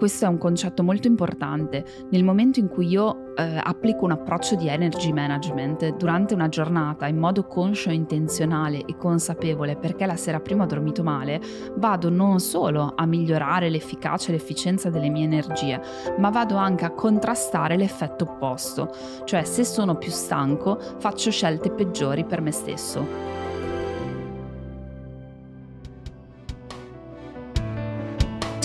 Questo è un concetto molto importante. Nel momento in cui io eh, applico un approccio di energy management durante una giornata in modo conscio, intenzionale e consapevole perché la sera prima ho dormito male, vado non solo a migliorare l'efficacia e l'efficienza delle mie energie, ma vado anche a contrastare l'effetto opposto. Cioè se sono più stanco faccio scelte peggiori per me stesso.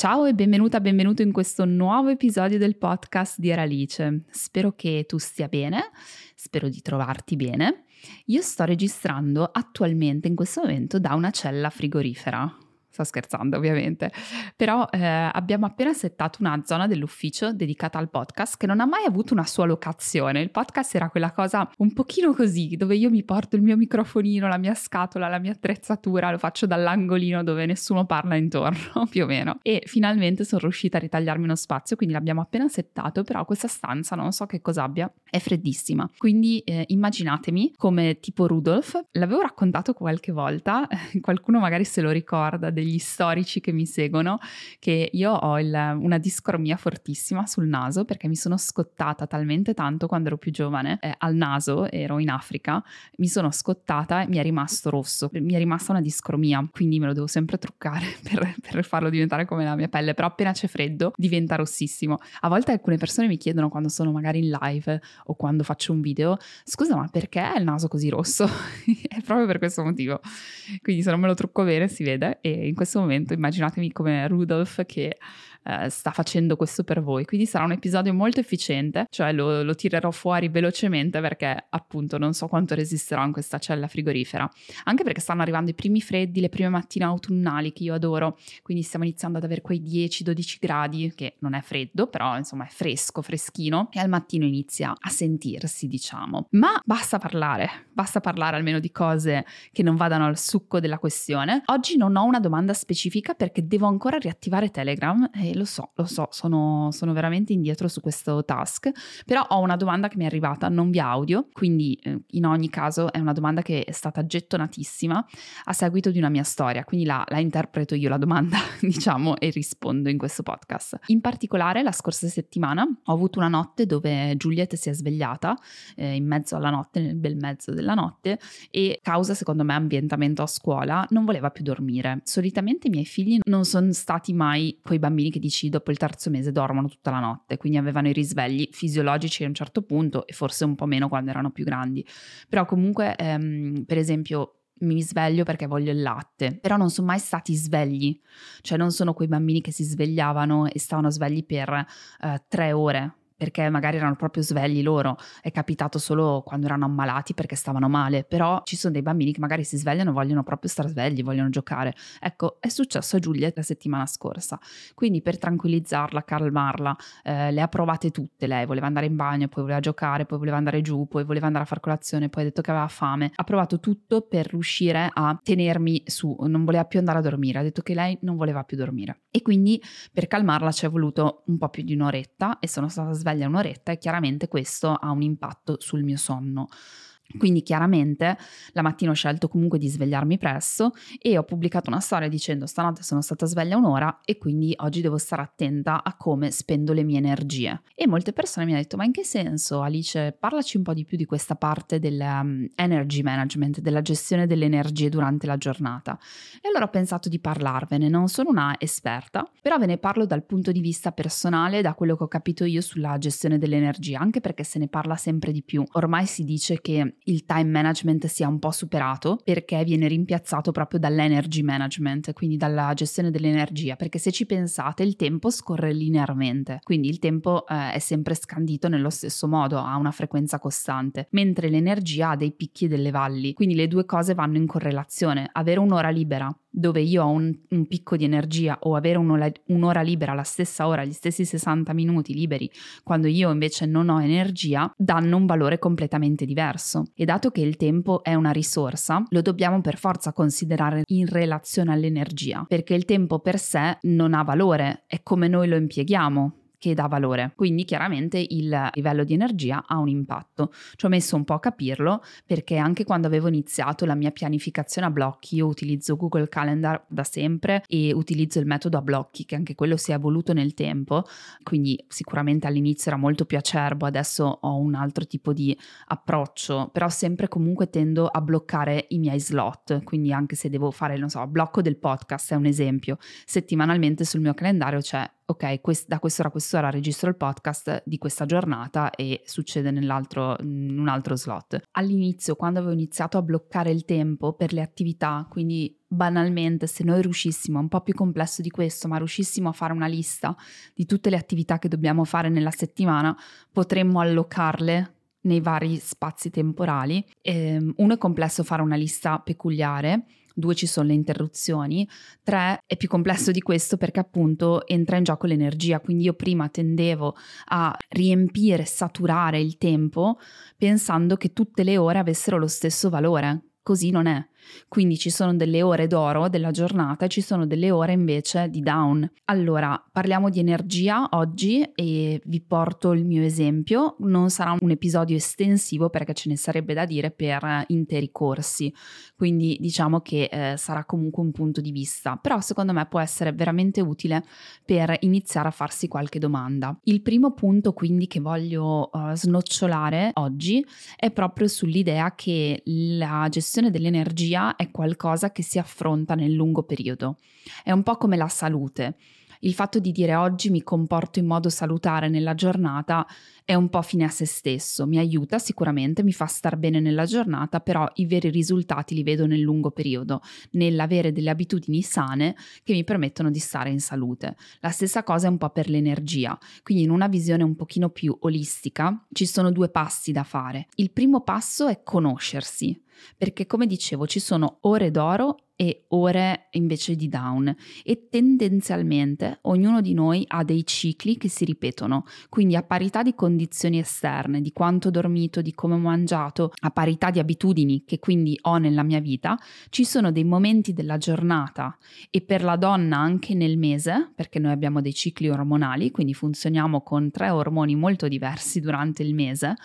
Ciao e benvenuta, benvenuto in questo nuovo episodio del podcast di Eralice. Spero che tu stia bene, spero di trovarti bene io sto registrando attualmente in questo momento da una cella frigorifera sto scherzando ovviamente, però eh, abbiamo appena settato una zona dell'ufficio dedicata al podcast che non ha mai avuto una sua locazione. Il podcast era quella cosa un pochino così, dove io mi porto il mio microfonino, la mia scatola, la mia attrezzatura, lo faccio dall'angolino dove nessuno parla intorno, più o meno. E finalmente sono riuscita a ritagliarmi uno spazio, quindi l'abbiamo appena settato, però questa stanza non so che cosa abbia, è freddissima. Quindi eh, immaginatemi come tipo Rudolf, l'avevo raccontato qualche volta, qualcuno magari se lo ricorda degli storici che mi seguono che io ho il, una discromia fortissima sul naso perché mi sono scottata talmente tanto quando ero più giovane eh, al naso, ero in Africa, mi sono scottata e mi è rimasto rosso, mi è rimasta una discromia, quindi me lo devo sempre truccare per, per farlo diventare come la mia pelle, però appena c'è freddo diventa rossissimo. A volte alcune persone mi chiedono quando sono magari in live o quando faccio un video, scusa ma perché è il naso così rosso? è proprio per questo motivo. Quindi se non me lo trucco bene si vede e in questo momento immaginatevi come Rudolph che eh, sta facendo questo per voi. Quindi sarà un episodio molto efficiente, cioè lo, lo, tirerò fuori velocemente perché appunto non so quanto resisterò in questa cella frigorifera. Anche perché stanno arrivando i primi freddi, le prime mattine autunnali che io adoro, quindi stiamo iniziando ad avere quei 10-12 gradi, che non è freddo, però insomma è fresco, freschino, e al mattino inizia a sentirsi, diciamo. Ma basta parlare, basta parlare almeno di cose che non vadano al succo della questione. Oggi non ho una domanda specifica perché devo ancora riattivare Telegram e lo so, lo so, sono, sono, veramente indietro su questo task, però ho una domanda che mi è arrivata non via audio, quindi eh, in ogni caso è una domanda che è stata gettonatissima a seguito di una mia storia, quindi la, la interpreto io la domanda, diciamo, e rispondo in questo podcast. In particolare la scorsa settimana ho avuto una notte dove Juliet si è svegliata eh, in mezzo alla notte, nel bel mezzo della notte, e causa secondo me ambientamento a scuola non voleva più dormire. Solitamente i miei figli non sono stati mai quei bambini che dici dopo il terzo mese dormono tutta la notte, quindi avevano i risvegli fisiologici a un certo punto e forse un po' meno quando erano più grandi. Però comunque, ehm, per esempio, mi sveglio perché voglio il latte, però non sono mai stati svegli, cioè non sono quei bambini che si svegliavano e stavano svegli per eh, tre ore perché magari erano proprio svegli loro, è capitato solo quando erano ammalati perché stavano male, però ci sono dei bambini che magari si svegliano e vogliono proprio stare svegli, vogliono giocare. Ecco, è successo a Giulia la settimana scorsa, quindi per tranquillizzarla, calmarla, eh, le ha provate tutte lei, voleva andare in bagno, poi voleva giocare, poi voleva andare giù, poi voleva andare a far colazione, poi ha detto che aveva fame, ha provato tutto per riuscire a tenermi su, non voleva più andare a dormire, ha detto che lei non voleva più dormire. E quindi per calmarla ci è voluto un po' più di un'oretta e sono stata sveglia un'oretta e chiaramente questo ha un impatto sul mio sonno. Quindi chiaramente la mattina ho scelto comunque di svegliarmi presto e ho pubblicato una storia dicendo stanotte sono stata sveglia un'ora e quindi oggi devo stare attenta a come spendo le mie energie. E molte persone mi hanno detto ma in che senso Alice parlaci un po' di più di questa parte dell'energy um, management, della gestione delle energie durante la giornata. E allora ho pensato di parlarvene, non sono una esperta, però ve ne parlo dal punto di vista personale, da quello che ho capito io sulla gestione dell'energia, anche perché se ne parla sempre di più. Ormai si dice che il time management sia un po' superato perché viene rimpiazzato proprio dall'energy management, quindi dalla gestione dell'energia, perché se ci pensate il tempo scorre linearmente, quindi il tempo eh, è sempre scandito nello stesso modo, ha una frequenza costante, mentre l'energia ha dei picchi e delle valli, quindi le due cose vanno in correlazione. Avere un'ora libera dove io ho un, un picco di energia o avere un'ora, un'ora libera alla stessa ora, gli stessi 60 minuti liberi, quando io invece non ho energia, danno un valore completamente diverso. E dato che il tempo è una risorsa, lo dobbiamo per forza considerare in relazione all'energia, perché il tempo per sé non ha valore, è come noi lo impieghiamo che dà valore. Quindi chiaramente il livello di energia ha un impatto. Ci ho messo un po' a capirlo perché anche quando avevo iniziato la mia pianificazione a blocchi, io utilizzo Google Calendar da sempre e utilizzo il metodo a blocchi che anche quello si è evoluto nel tempo, quindi sicuramente all'inizio era molto più acerbo, adesso ho un altro tipo di approccio, però sempre comunque tendo a bloccare i miei slot, quindi anche se devo fare, non so, blocco del podcast è un esempio, settimanalmente sul mio calendario c'è ok, quest- da quest'ora a quest'ora registro il podcast di questa giornata e succede in un altro slot. All'inizio, quando avevo iniziato a bloccare il tempo per le attività, quindi banalmente se noi riuscissimo, è un po' più complesso di questo, ma riuscissimo a fare una lista di tutte le attività che dobbiamo fare nella settimana, potremmo allocarle nei vari spazi temporali. Ehm, uno è complesso fare una lista peculiare due ci sono le interruzioni, tre è più complesso di questo perché appunto entra in gioco l'energia, quindi io prima tendevo a riempire, saturare il tempo pensando che tutte le ore avessero lo stesso valore, così non è. Quindi ci sono delle ore d'oro della giornata e ci sono delle ore invece di down. Allora, parliamo di energia oggi e vi porto il mio esempio. Non sarà un episodio estensivo perché ce ne sarebbe da dire per interi corsi, quindi diciamo che eh, sarà comunque un punto di vista, però secondo me può essere veramente utile per iniziare a farsi qualche domanda. Il primo punto quindi che voglio uh, snocciolare oggi è proprio sull'idea che la gestione dell'energia patologia è qualcosa che si affronta nel lungo periodo. È un po' come la salute. Il fatto di dire oggi mi comporto in modo salutare nella giornata è un po' fine a se stesso, mi aiuta sicuramente, mi fa star bene nella giornata, però i veri risultati li vedo nel lungo periodo, nell'avere delle abitudini sane che mi permettono di stare in salute. La stessa cosa è un po' per l'energia, quindi in una visione un pochino più olistica ci sono due passi da fare. Il primo passo è conoscersi, perché come dicevo ci sono ore d'oro e ore invece di down e tendenzialmente ognuno di noi ha dei cicli che si ripetono, quindi a parità di condizioni esterne, di quanto ho dormito, di come ho mangiato, a parità di abitudini che quindi ho nella mia vita, ci sono dei momenti della giornata e per la donna anche nel mese, perché noi abbiamo dei cicli ormonali, quindi funzioniamo con tre ormoni molto diversi durante il mese,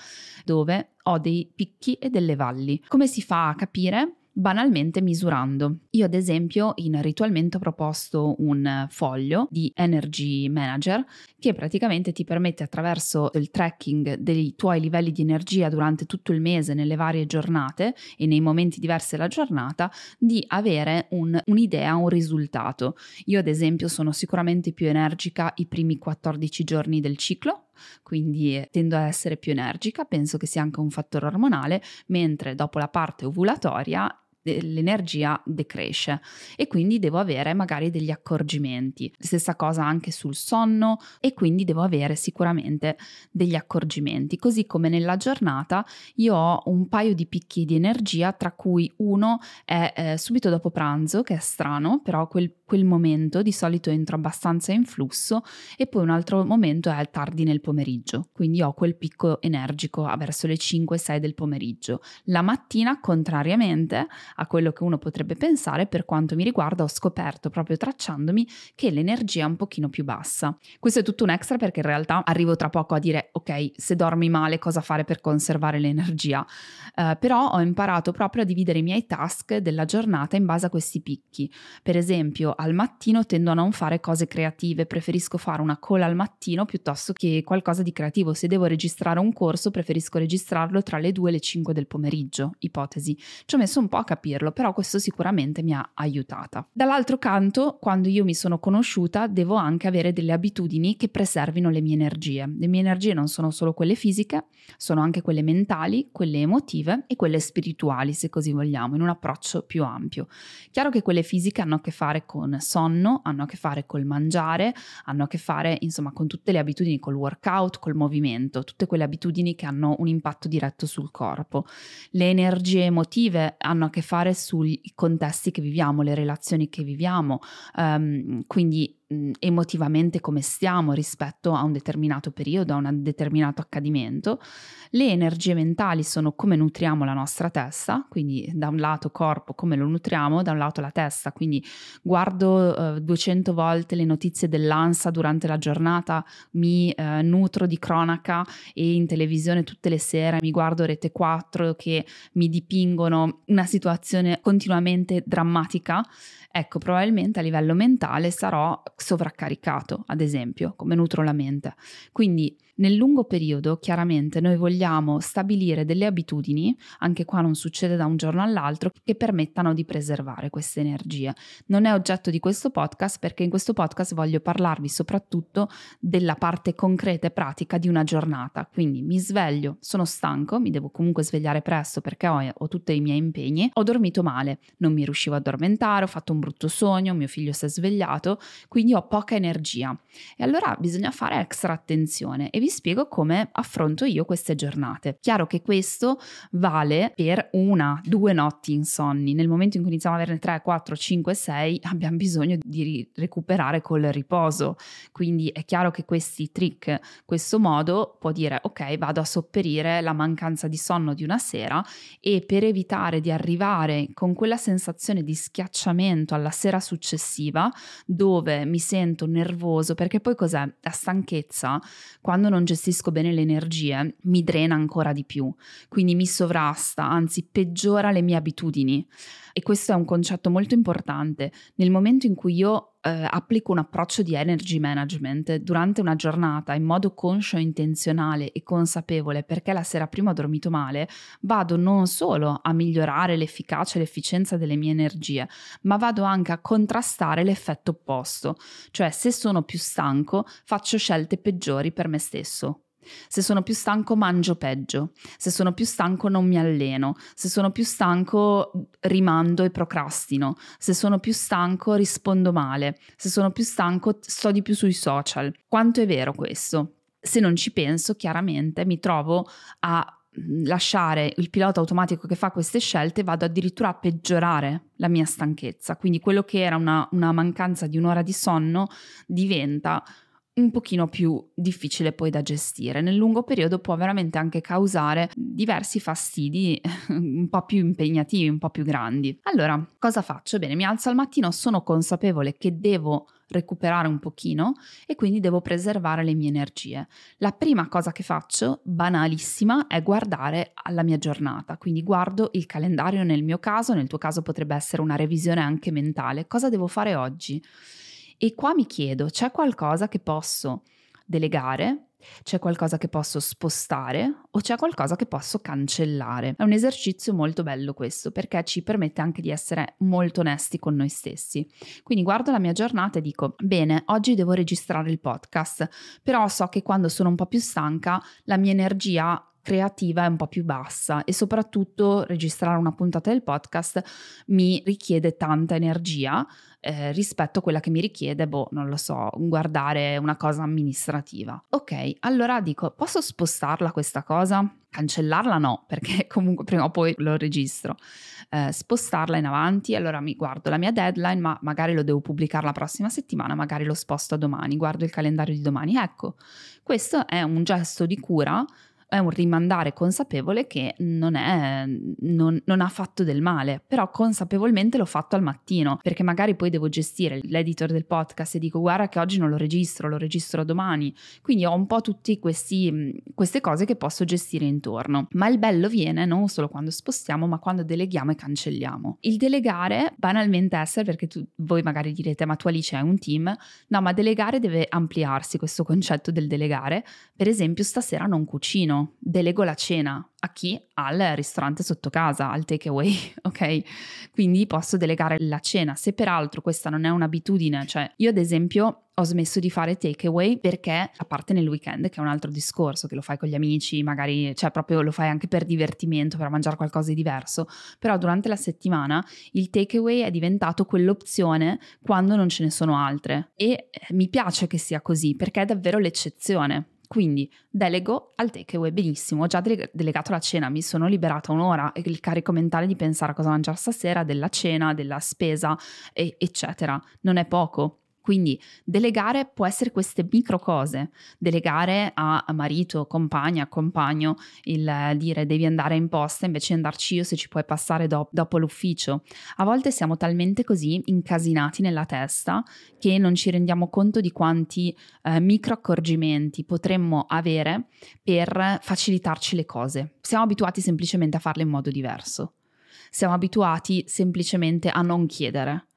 dove ho dei picchi e delle valli. Come si fa a capire? Banalmente misurando. Io ad esempio in ritualmente ho proposto un foglio di Energy Manager che praticamente ti permette attraverso il tracking dei tuoi livelli di energia durante tutto il mese, nelle varie giornate e nei momenti diversi della giornata, di avere un, un'idea, un risultato. Io ad esempio sono sicuramente più energica i primi 14 giorni del ciclo, quindi tendo a essere più energica, penso che sia anche un fattore ormonale, mentre dopo la parte ovulatoria l'energia decresce e quindi devo avere magari degli accorgimenti. Stessa cosa anche sul sonno e quindi devo avere sicuramente degli accorgimenti. Così come nella giornata io ho un paio di picchi di energia, tra cui uno è eh, subito dopo pranzo, che è strano, però quel, quel momento di solito entro abbastanza in flusso e poi un altro momento è tardi nel pomeriggio, quindi ho quel picco energico verso le 5-6 del pomeriggio. La mattina, contrariamente, a quello che uno potrebbe pensare, per quanto mi riguarda ho scoperto proprio tracciandomi che l'energia è un pochino più bassa. Questo è tutto un extra perché in realtà arrivo tra poco a dire ok, se dormi male cosa fare per conservare l'energia, uh, però ho imparato proprio a dividere i miei task della giornata in base a questi picchi. Per esempio al mattino tendo a non fare cose creative, preferisco fare una call al mattino piuttosto che qualcosa di creativo. Se devo registrare un corso preferisco registrarlo tra le 2 e le 5 del pomeriggio, ipotesi. Ci ho messo un po' a capirlo, però questo sicuramente mi ha aiutata. Dall'altro canto, quando io mi sono conosciuta, devo anche avere delle abitudini che preservino le mie energie. Le mie energie non sono solo quelle fisiche, sono anche quelle mentali, quelle emotive e quelle spirituali, se così vogliamo, in un approccio più ampio. Chiaro che quelle fisiche hanno a che fare con sonno, hanno a che fare col mangiare, hanno a che fare, insomma, con tutte le abitudini, col workout, col movimento, tutte quelle abitudini che hanno un impatto diretto sul corpo. Le energie emotive hanno a che fare sui contesti che viviamo, le relazioni che viviamo, um, quindi mh, emotivamente come stiamo rispetto a un determinato periodo, a un determinato accadimento. Le energie mentali sono come nutriamo la nostra testa, quindi da un lato corpo come lo nutriamo, da un lato la testa, quindi guardo uh, 200 volte le notizie dell'ANSA durante la giornata, mi uh, nutro di cronaca e in televisione tutte le sere mi guardo Rete 4 che mi dipingono una situazione continuamente drammatica ecco, probabilmente a livello mentale sarò sovraccaricato, ad esempio, come nutro la mente. Quindi nel lungo periodo, chiaramente, noi vogliamo stabilire delle abitudini, anche qua non succede da un giorno all'altro, che permettano di preservare queste energie. Non è oggetto di questo podcast perché in questo podcast voglio parlarvi soprattutto della parte concreta e pratica di una giornata. Quindi mi sveglio, sono stanco, mi devo comunque svegliare presto perché ho, ho tutti i miei impegni, ho dormito male, non mi riuscivo a addormentare, ho fatto un brutto sogno, mio figlio si è svegliato, quindi ho poca energia. E allora bisogna fare extra attenzione e vi spiego come affronto io queste giornate. Chiaro che questo vale per una, due notti insonni. Nel momento in cui iniziamo ad averne 3, 4, 5, 6 abbiamo bisogno di recuperare col riposo. Quindi è chiaro che questi trick, questo modo può dire ok, vado a sopperire la mancanza di sonno di una sera e per evitare di arrivare con quella sensazione di schiacciamento alla sera successiva dove mi sento nervoso perché poi cos'è? La stanchezza quando non gestisco bene le energie, mi drena ancora di più, quindi mi sovrasta, anzi peggiora le mie abitudini. E questo è un concetto molto importante. Nel momento in cui io eh, applico un approccio di energy management durante una giornata in modo conscio, intenzionale e consapevole, perché la sera prima ho dormito male, vado non solo a migliorare l'efficacia e l'efficienza delle mie energie, ma vado anche a contrastare l'effetto opposto. Cioè, se sono più stanco, faccio scelte peggiori per me stesso. Se sono più stanco mangio peggio, se sono più stanco non mi alleno, se sono più stanco rimando e procrastino, se sono più stanco rispondo male, se sono più stanco sto di più sui social. Quanto è vero questo? Se non ci penso, chiaramente mi trovo a mm, lasciare il pilota automatico che fa queste scelte, vado addirittura a peggiorare la mia stanchezza. Quindi quello che era una, una mancanza di un'ora di sonno diventa un pochino più difficile poi da gestire. Nel lungo periodo può veramente anche causare diversi fastidi un po' più impegnativi, un po' più grandi. Allora, cosa faccio? Bene, mi alzo al mattino, sono consapevole che devo recuperare un pochino e quindi devo preservare le mie energie. La prima cosa che faccio, banalissima, è guardare alla mia giornata, quindi guardo il calendario nel mio caso, nel tuo caso potrebbe essere una revisione anche mentale, cosa devo fare oggi? E qua mi chiedo, c'è qualcosa che posso delegare? C'è qualcosa che posso spostare o c'è qualcosa che posso cancellare? È un esercizio molto bello questo perché ci permette anche di essere molto onesti con noi stessi. Quindi guardo la mia giornata e dico, bene, oggi devo registrare il podcast, però so che quando sono un po' più stanca la mia energia creativa è un po' più bassa e soprattutto registrare una puntata del podcast mi richiede tanta energia eh, rispetto a quella che mi richiede, boh, non lo so, guardare una cosa amministrativa. Ok, allora dico, posso spostarla questa cosa? Cancellarla no, perché comunque prima o poi lo registro. Eh, spostarla in avanti, allora mi guardo la mia deadline, ma magari lo devo pubblicare la prossima settimana, magari lo sposto a domani, guardo il calendario di domani. Ecco, questo è un gesto di cura è un rimandare consapevole che non, è, non, non, ha fatto del male, però consapevolmente l'ho fatto al mattino, perché magari poi devo gestire l'editor del podcast e dico guarda che oggi non lo registro, lo registro domani, quindi ho un po' tutte queste cose che posso gestire intorno. Ma il bello viene non solo quando spostiamo, ma quando deleghiamo e cancelliamo. Il delegare banalmente essere, perché tu, voi magari direte ma tu Alice hai un team, no ma delegare deve ampliarsi questo concetto del delegare, per esempio stasera non cucino delego la cena a chi? Al ristorante sotto casa, al takeaway, ok? Quindi posso delegare la cena. Se peraltro questa non è un'abitudine, cioè io ad esempio ho smesso di fare takeaway perché, a parte nel weekend, che è un altro discorso, che lo fai con gli amici, magari, cioè proprio lo fai anche per divertimento, per mangiare qualcosa di diverso, però durante la settimana il takeaway è diventato quell'opzione quando non ce ne sono altre e eh, mi piace che sia così perché è davvero l'eccezione. Quindi delego al takeaway, benissimo, ho già delegato la cena, mi sono liberata un'ora e il carico mentale di pensare a cosa mangiare stasera, della cena, della spesa, eccetera. Non è poco. Quindi delegare può essere queste micro cose, delegare a marito, compagna, compagno, il dire devi andare in posta invece di andarci io se ci puoi passare do- dopo l'ufficio. A volte siamo talmente così incasinati nella testa che non ci rendiamo conto di quanti eh, micro accorgimenti potremmo avere per facilitarci le cose. Siamo abituati semplicemente a farle in modo diverso. Siamo abituati semplicemente a non chiedere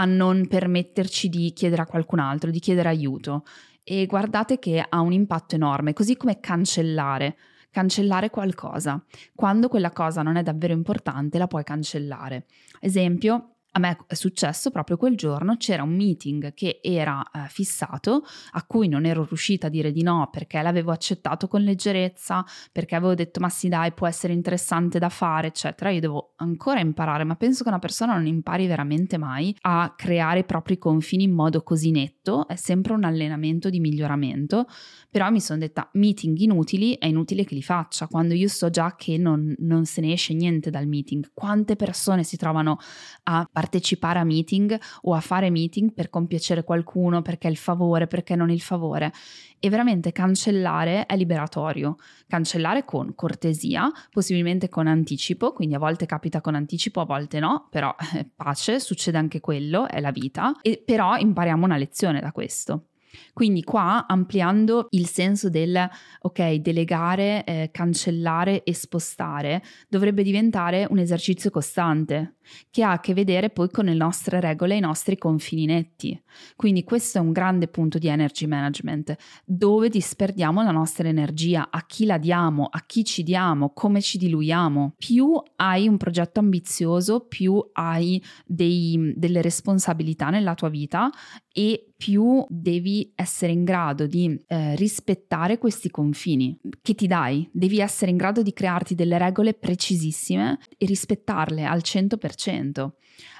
a non permetterci di chiedere a qualcun altro, di chiedere aiuto. E guardate che ha un impatto enorme, così come cancellare. Cancellare qualcosa. Quando quella cosa non è davvero importante, la puoi cancellare. Esempio, a me è successo proprio quel giorno, c'era un meeting che era eh, fissato, a cui non ero riuscita a dire di no perché l'avevo accettato con leggerezza, perché avevo detto ma sì dai può essere interessante da fare, eccetera. Io devo ancora imparare, ma penso che una persona non impari veramente mai a creare i propri confini in modo così netto, è sempre un allenamento di miglioramento, però mi sono detta meeting inutili, è inutile che li faccia, quando io so già che non, non se ne esce niente dal meeting. Quante persone si trovano a partecipare a meeting o a fare meeting per compiacere qualcuno, perché il favore, perché non il favore. E veramente cancellare è liberatorio. Cancellare con cortesia, possibilmente con anticipo, quindi a volte capita con anticipo, a volte no, però eh, pace, succede anche quello, è la vita, e però impariamo una lezione da questo. Quindi qua ampliando il senso del ok, delegare, eh, cancellare e spostare dovrebbe diventare un esercizio costante che ha a che vedere poi con le nostre regole e i nostri confini netti. Quindi questo è un grande punto di energy management, dove disperdiamo la nostra energia, a chi la diamo, a chi ci diamo, come ci diluiamo. Più hai un progetto ambizioso, più hai dei, delle responsabilità nella tua vita e più devi essere in grado di eh, rispettare questi confini che ti dai. Devi essere in grado di crearti delle regole precisissime e rispettarle al 100%.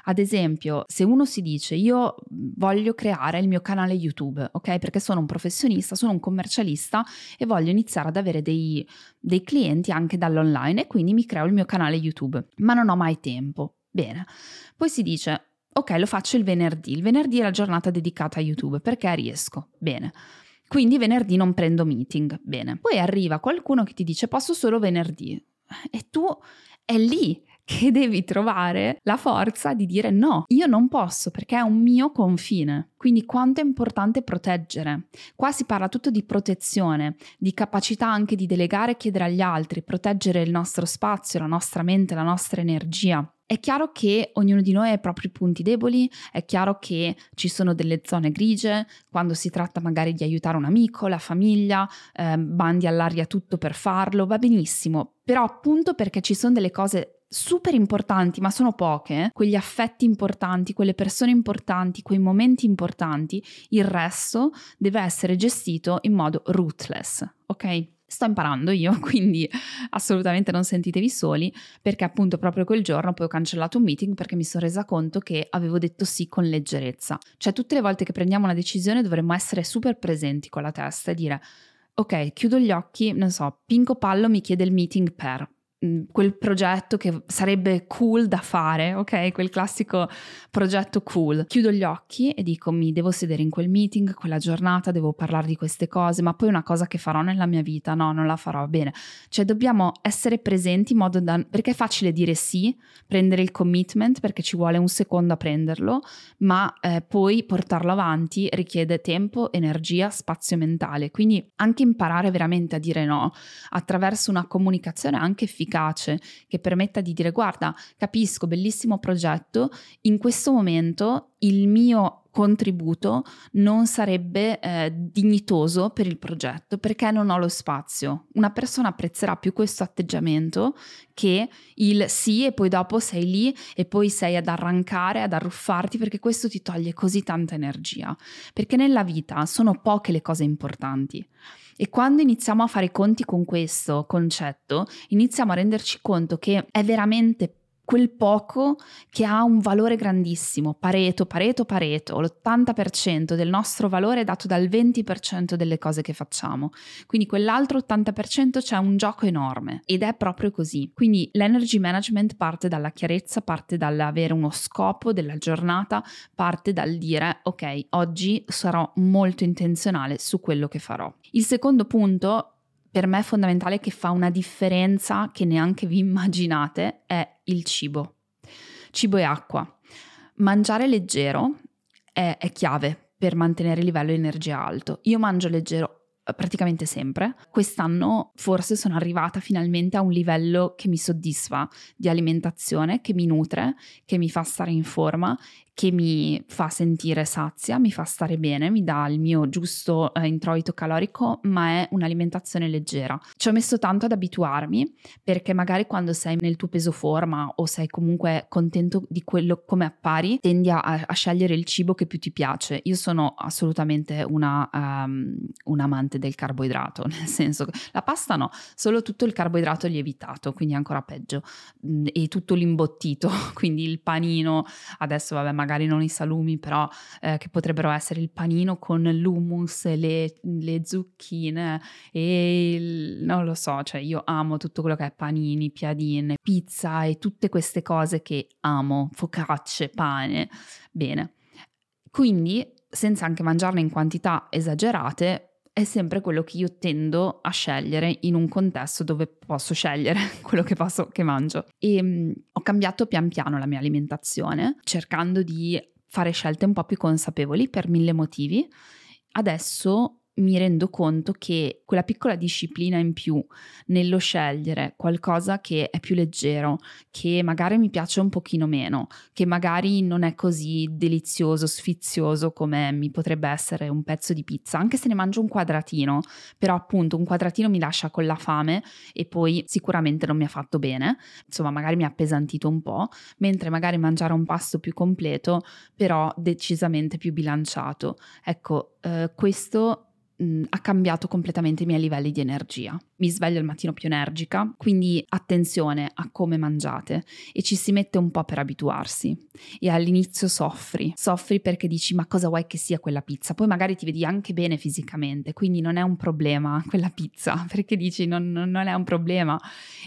Ad esempio, se uno si dice io voglio creare il mio canale YouTube, ok? Perché sono un professionista, sono un commercialista e voglio iniziare ad avere dei, dei clienti anche dall'online e quindi mi creo il mio canale YouTube, ma non ho mai tempo. Bene, poi si dice ok, lo faccio il venerdì. Il venerdì è la giornata dedicata a YouTube perché riesco. Bene. Quindi venerdì non prendo meeting. Bene. Poi arriva qualcuno che ti dice posso solo venerdì. E tu è lì che devi trovare la forza di dire no, io non posso perché è un mio confine. Quindi quanto è importante proteggere. Qua si parla tutto di protezione, di capacità anche di delegare e chiedere agli altri, proteggere il nostro spazio, la nostra mente, la nostra energia. È chiaro che ognuno di noi ha i propri punti deboli, è chiaro che ci sono delle zone grigie quando si tratta magari di aiutare un amico, la famiglia, eh, bandi all'aria tutto per farlo, va benissimo, però appunto perché ci sono delle cose super importanti, ma sono poche, quegli affetti importanti, quelle persone importanti, quei momenti importanti, il resto deve essere gestito in modo ruthless, ok? Sto imparando io, quindi assolutamente non sentitevi soli, perché appunto proprio quel giorno poi ho cancellato un meeting perché mi sono resa conto che avevo detto sì con leggerezza. Cioè tutte le volte che prendiamo una decisione dovremmo essere super presenti con la testa e dire ok, chiudo gli occhi, non so, Pinco Pallo mi chiede il meeting per quel progetto che sarebbe cool da fare, ok? Quel classico progetto cool. Chiudo gli occhi e dico mi devo sedere in quel meeting, quella giornata, devo parlare di queste cose, ma poi una cosa che farò nella mia vita, no, non la farò bene. Cioè dobbiamo essere presenti in modo da... perché è facile dire sì, prendere il commitment perché ci vuole un secondo a prenderlo, ma eh, poi portarlo avanti richiede tempo, energia, spazio mentale. Quindi anche imparare veramente a dire no attraverso una comunicazione anche efficace efficace che permetta di dire guarda, capisco, bellissimo progetto, in questo momento il mio contributo non sarebbe eh, dignitoso per il progetto perché non ho lo spazio. Una persona apprezzerà più questo atteggiamento che il sì e poi dopo sei lì e poi sei ad arrancare, ad arruffarti perché questo ti toglie così tanta energia. Perché nella vita sono poche le cose importanti. E quando iniziamo a fare i conti con questo concetto, iniziamo a renderci conto che è veramente quel poco che ha un valore grandissimo, Pareto, Pareto, Pareto, l'80% del nostro valore è dato dal 20% delle cose che facciamo, quindi quell'altro 80% c'è un gioco enorme ed è proprio così. Quindi l'energy management parte dalla chiarezza, parte dall'avere uno scopo della giornata, parte dal dire ok, oggi sarò molto intenzionale su quello che farò. Il secondo punto per me fondamentale che fa una differenza che neanche vi immaginate è il cibo. Cibo e acqua. Mangiare leggero è, è chiave per mantenere il livello di energia alto. Io mangio leggero eh, praticamente sempre. Quest'anno forse sono arrivata finalmente a un livello che mi soddisfa di alimentazione, che mi nutre, che mi fa stare in forma che mi fa sentire sazia, mi fa stare bene, mi dà il mio giusto eh, introito calorico, ma è un'alimentazione leggera. Ci ho messo tanto ad abituarmi perché magari quando sei nel tuo peso forma o sei comunque contento di quello come appari, tendi a, a scegliere il cibo che più ti piace. Io sono assolutamente una, um, un amante del carboidrato, nel senso che la pasta no, solo tutto il carboidrato lievitato, quindi ancora peggio, mm, e tutto l'imbottito, quindi il panino, adesso vabbè magari non i salumi, però eh, che potrebbero essere il panino con l'hummus, le, le zucchine e il, non lo so, cioè io amo tutto quello che è panini, piadine, pizza e tutte queste cose che amo, focacce, pane. Bene. Quindi, senza anche mangiarne in quantità esagerate, è sempre quello che io tendo a scegliere in un contesto dove posso scegliere quello che, posso, che mangio. E mh, mm, ho cambiato pian piano la mia alimentazione, cercando di fare scelte un po' più consapevoli per mille motivi. Adesso mi rendo conto che quella piccola disciplina in più nello scegliere qualcosa che è più leggero, che magari mi piace un pochino meno, che magari non è così delizioso, sfizioso come mi potrebbe essere un pezzo di pizza, anche se ne mangio un quadratino, però appunto un quadratino mi lascia con la fame e poi sicuramente non mi ha fatto bene, insomma magari mi ha appesantito un po', mentre magari mangiare un pasto più completo, però decisamente più bilanciato. Ecco, eh, questo mh, ha cambiato completamente i miei livelli di energia. Mi sveglio al mattino più energica, quindi attenzione a come mangiate e ci si mette un po' per abituarsi. E all'inizio soffri, soffri perché dici ma cosa vuoi che sia quella pizza? Poi magari ti vedi anche bene fisicamente, quindi non è un problema quella pizza, perché dici non, non è un problema.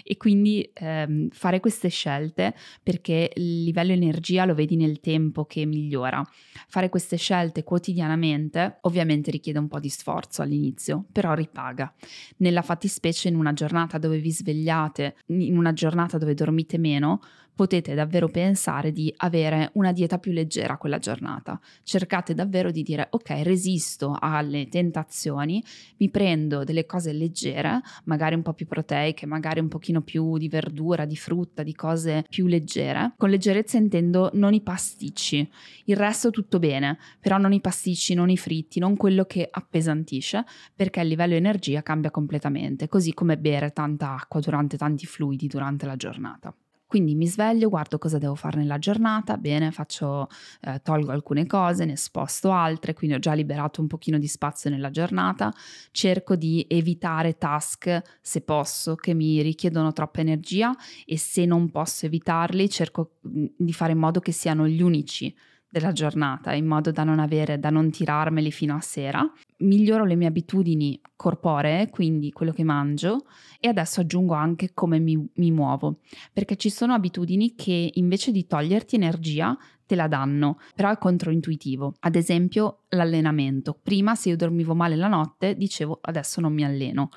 E quindi ehm, fare queste scelte perché il livello energia lo vedi nel tempo che migliora. Fare queste scelte quotidianamente ovviamente richiede un po' di sforzo sforzo all'inizio, però ripaga. Nella fattispecie in una giornata dove vi svegliate, in una giornata dove dormite meno, potete davvero pensare di avere una dieta più leggera quella giornata. Cercate davvero di dire ok, resisto alle tentazioni, mi prendo delle cose leggere, magari un po' più proteiche, magari un pochino più di verdura, di frutta, di cose più leggere. Con leggerezza intendo non i pasticci, il resto tutto bene, però non i pasticci, non i fritti, non quello che appesantisce, perché il livello di energia cambia completamente, così come bere tanta acqua durante tanti fluidi durante la giornata. Quindi mi sveglio, guardo cosa devo fare nella giornata, bene, faccio, eh, tolgo alcune cose, ne sposto altre, quindi ho già liberato un pochino di spazio nella giornata, cerco di evitare task se posso che mi richiedono troppa energia e se non posso evitarli cerco mm, di fare in modo che siano gli unici della giornata in modo da non avere, da non tirarmeli fino a sera. Miglioro le mie abitudini corporee, quindi quello che mangio, e adesso aggiungo anche come mi, mi muovo, perché ci sono abitudini che invece di toglierti energia te la danno, però è controintuitivo. Ad esempio l'allenamento. Prima se io dormivo male la notte dicevo adesso non mi alleno.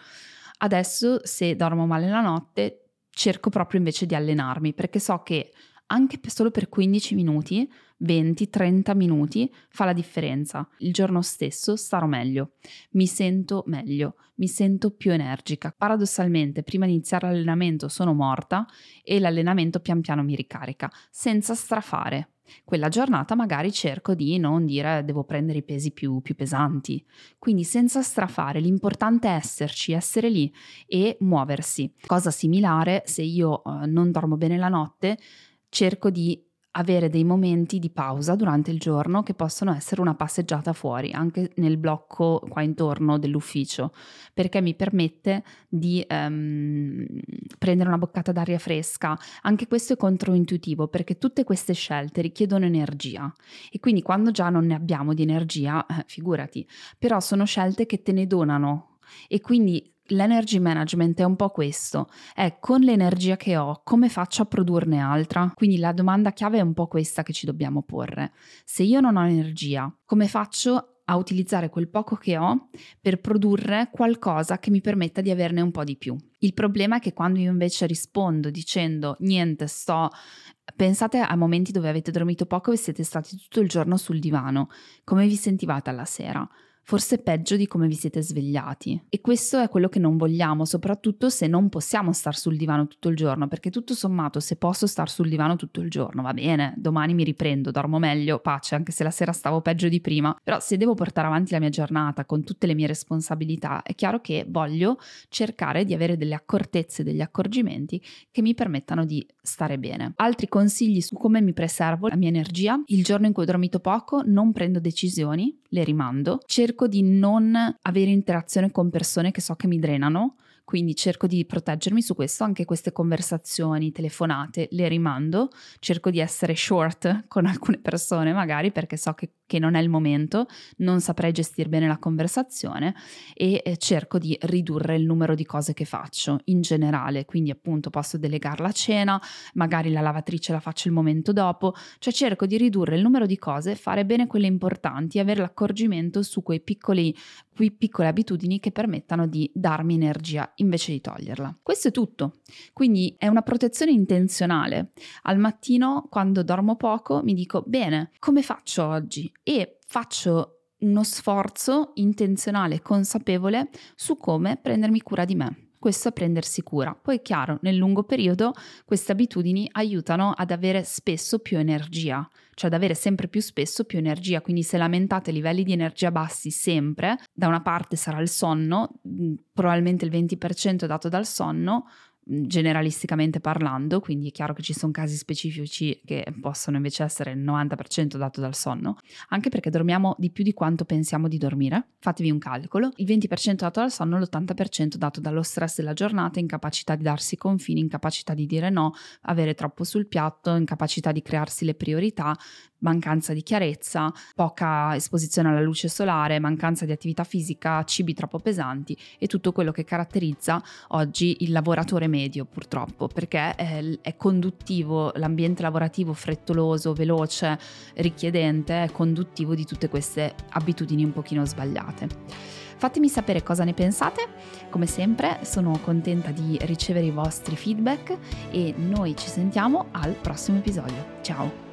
Adesso se dormo male la notte cerco proprio invece di allenarmi perché so che anche solo per 15 minuti, 20, 30 minuti fa la differenza. Il giorno stesso starò meglio, mi sento meglio, mi sento più energica. Paradossalmente, prima di iniziare l'allenamento sono morta e l'allenamento pian piano mi ricarica, senza strafare. Quella giornata magari cerco di non dire devo prendere i pesi più, più, pesanti, quindi senza strafare, l'importante è esserci, essere lì e muoversi. Cosa similare se io eh, non dormo bene la notte, cerco di avere dei momenti di pausa durante il giorno che possono essere una passeggiata fuori, anche nel blocco qua intorno dell'ufficio, perché mi permette di um, prendere una boccata d'aria fresca. Anche questo è controintuitivo perché tutte queste scelte richiedono energia e quindi quando già non ne abbiamo di energia, eh, figurati, però sono scelte che te ne donano e quindi L'energy management è un po' questo, è con l'energia che ho come faccio a produrne altra? Quindi la domanda chiave è un po' questa che ci dobbiamo porre. Se io non ho energia, come faccio a utilizzare quel poco che ho per produrre qualcosa che mi permetta di averne un po' di più? Il problema è che quando io invece rispondo dicendo niente, sto Pensate a momenti dove avete dormito poco e siete stati tutto il giorno sul divano. Come vi sentivate alla sera? Forse peggio di come vi siete svegliati. E questo è quello che non vogliamo, soprattutto se non possiamo star sul divano tutto il giorno, perché tutto sommato se posso star sul divano tutto il giorno, va bene, domani mi riprendo, dormo meglio, pace, anche se la sera stavo peggio di prima, però se devo portare avanti la mia giornata con tutte le mie responsabilità, è chiaro che voglio cercare di avere delle accortezze, degli accorgimenti che mi permettano di stare bene. Altri consigli su come mi preservo la mia energia, il giorno in cui ho dormito poco non prendo decisioni, le rimando, cerco di non avere interazione con persone che so che mi drenano, quindi cerco di proteggermi su questo, anche queste conversazioni, telefonate, le rimando, cerco di essere short con alcune persone magari perché so che, che non è il momento, non saprei gestire bene la conversazione e eh, cerco di ridurre il numero di cose che faccio in generale, quindi appunto posso delegare la cena, magari la lavatrice la faccio il momento dopo, cioè cerco di ridurre il numero di cose, fare bene quelle importanti, avere l'accorgimento su quei piccoli, quei piccole abitudini che permettano di darmi energia invece di toglierla. Questo è tutto. Quindi è una protezione intenzionale. Al mattino, quando dormo poco, mi dico, bene, come faccio oggi? E faccio uno sforzo intenzionale, consapevole su come prendermi cura di me questo è prendersi cura. Poi è chiaro, nel lungo periodo queste abitudini aiutano ad avere spesso più energia, cioè ad avere sempre più spesso più energia, quindi se lamentate livelli di energia bassi sempre, da una parte sarà il sonno, probabilmente il 20% è dato dal sonno, generalisticamente parlando, quindi è chiaro che ci sono casi specifici che possono invece essere il 90% dato dal sonno, anche perché dormiamo di più di quanto pensiamo di dormire. Fatevi un calcolo, il 20% dato dal sonno, l'80% dato dallo stress della giornata, incapacità di darsi confini, incapacità di dire no, avere troppo sul piatto, incapacità di crearsi le priorità, mancanza di chiarezza, poca esposizione alla luce solare, mancanza di attività fisica, cibi troppo pesanti e tutto quello che caratterizza oggi il lavoratore medio purtroppo perché è, è conduttivo, l'ambiente lavorativo frettoloso, veloce, richiedente è conduttivo di tutte queste abitudini un pochino sbagliate. Fatemi sapere cosa ne pensate, come sempre sono contenta di ricevere i vostri feedback e noi ci sentiamo al prossimo episodio. Ciao!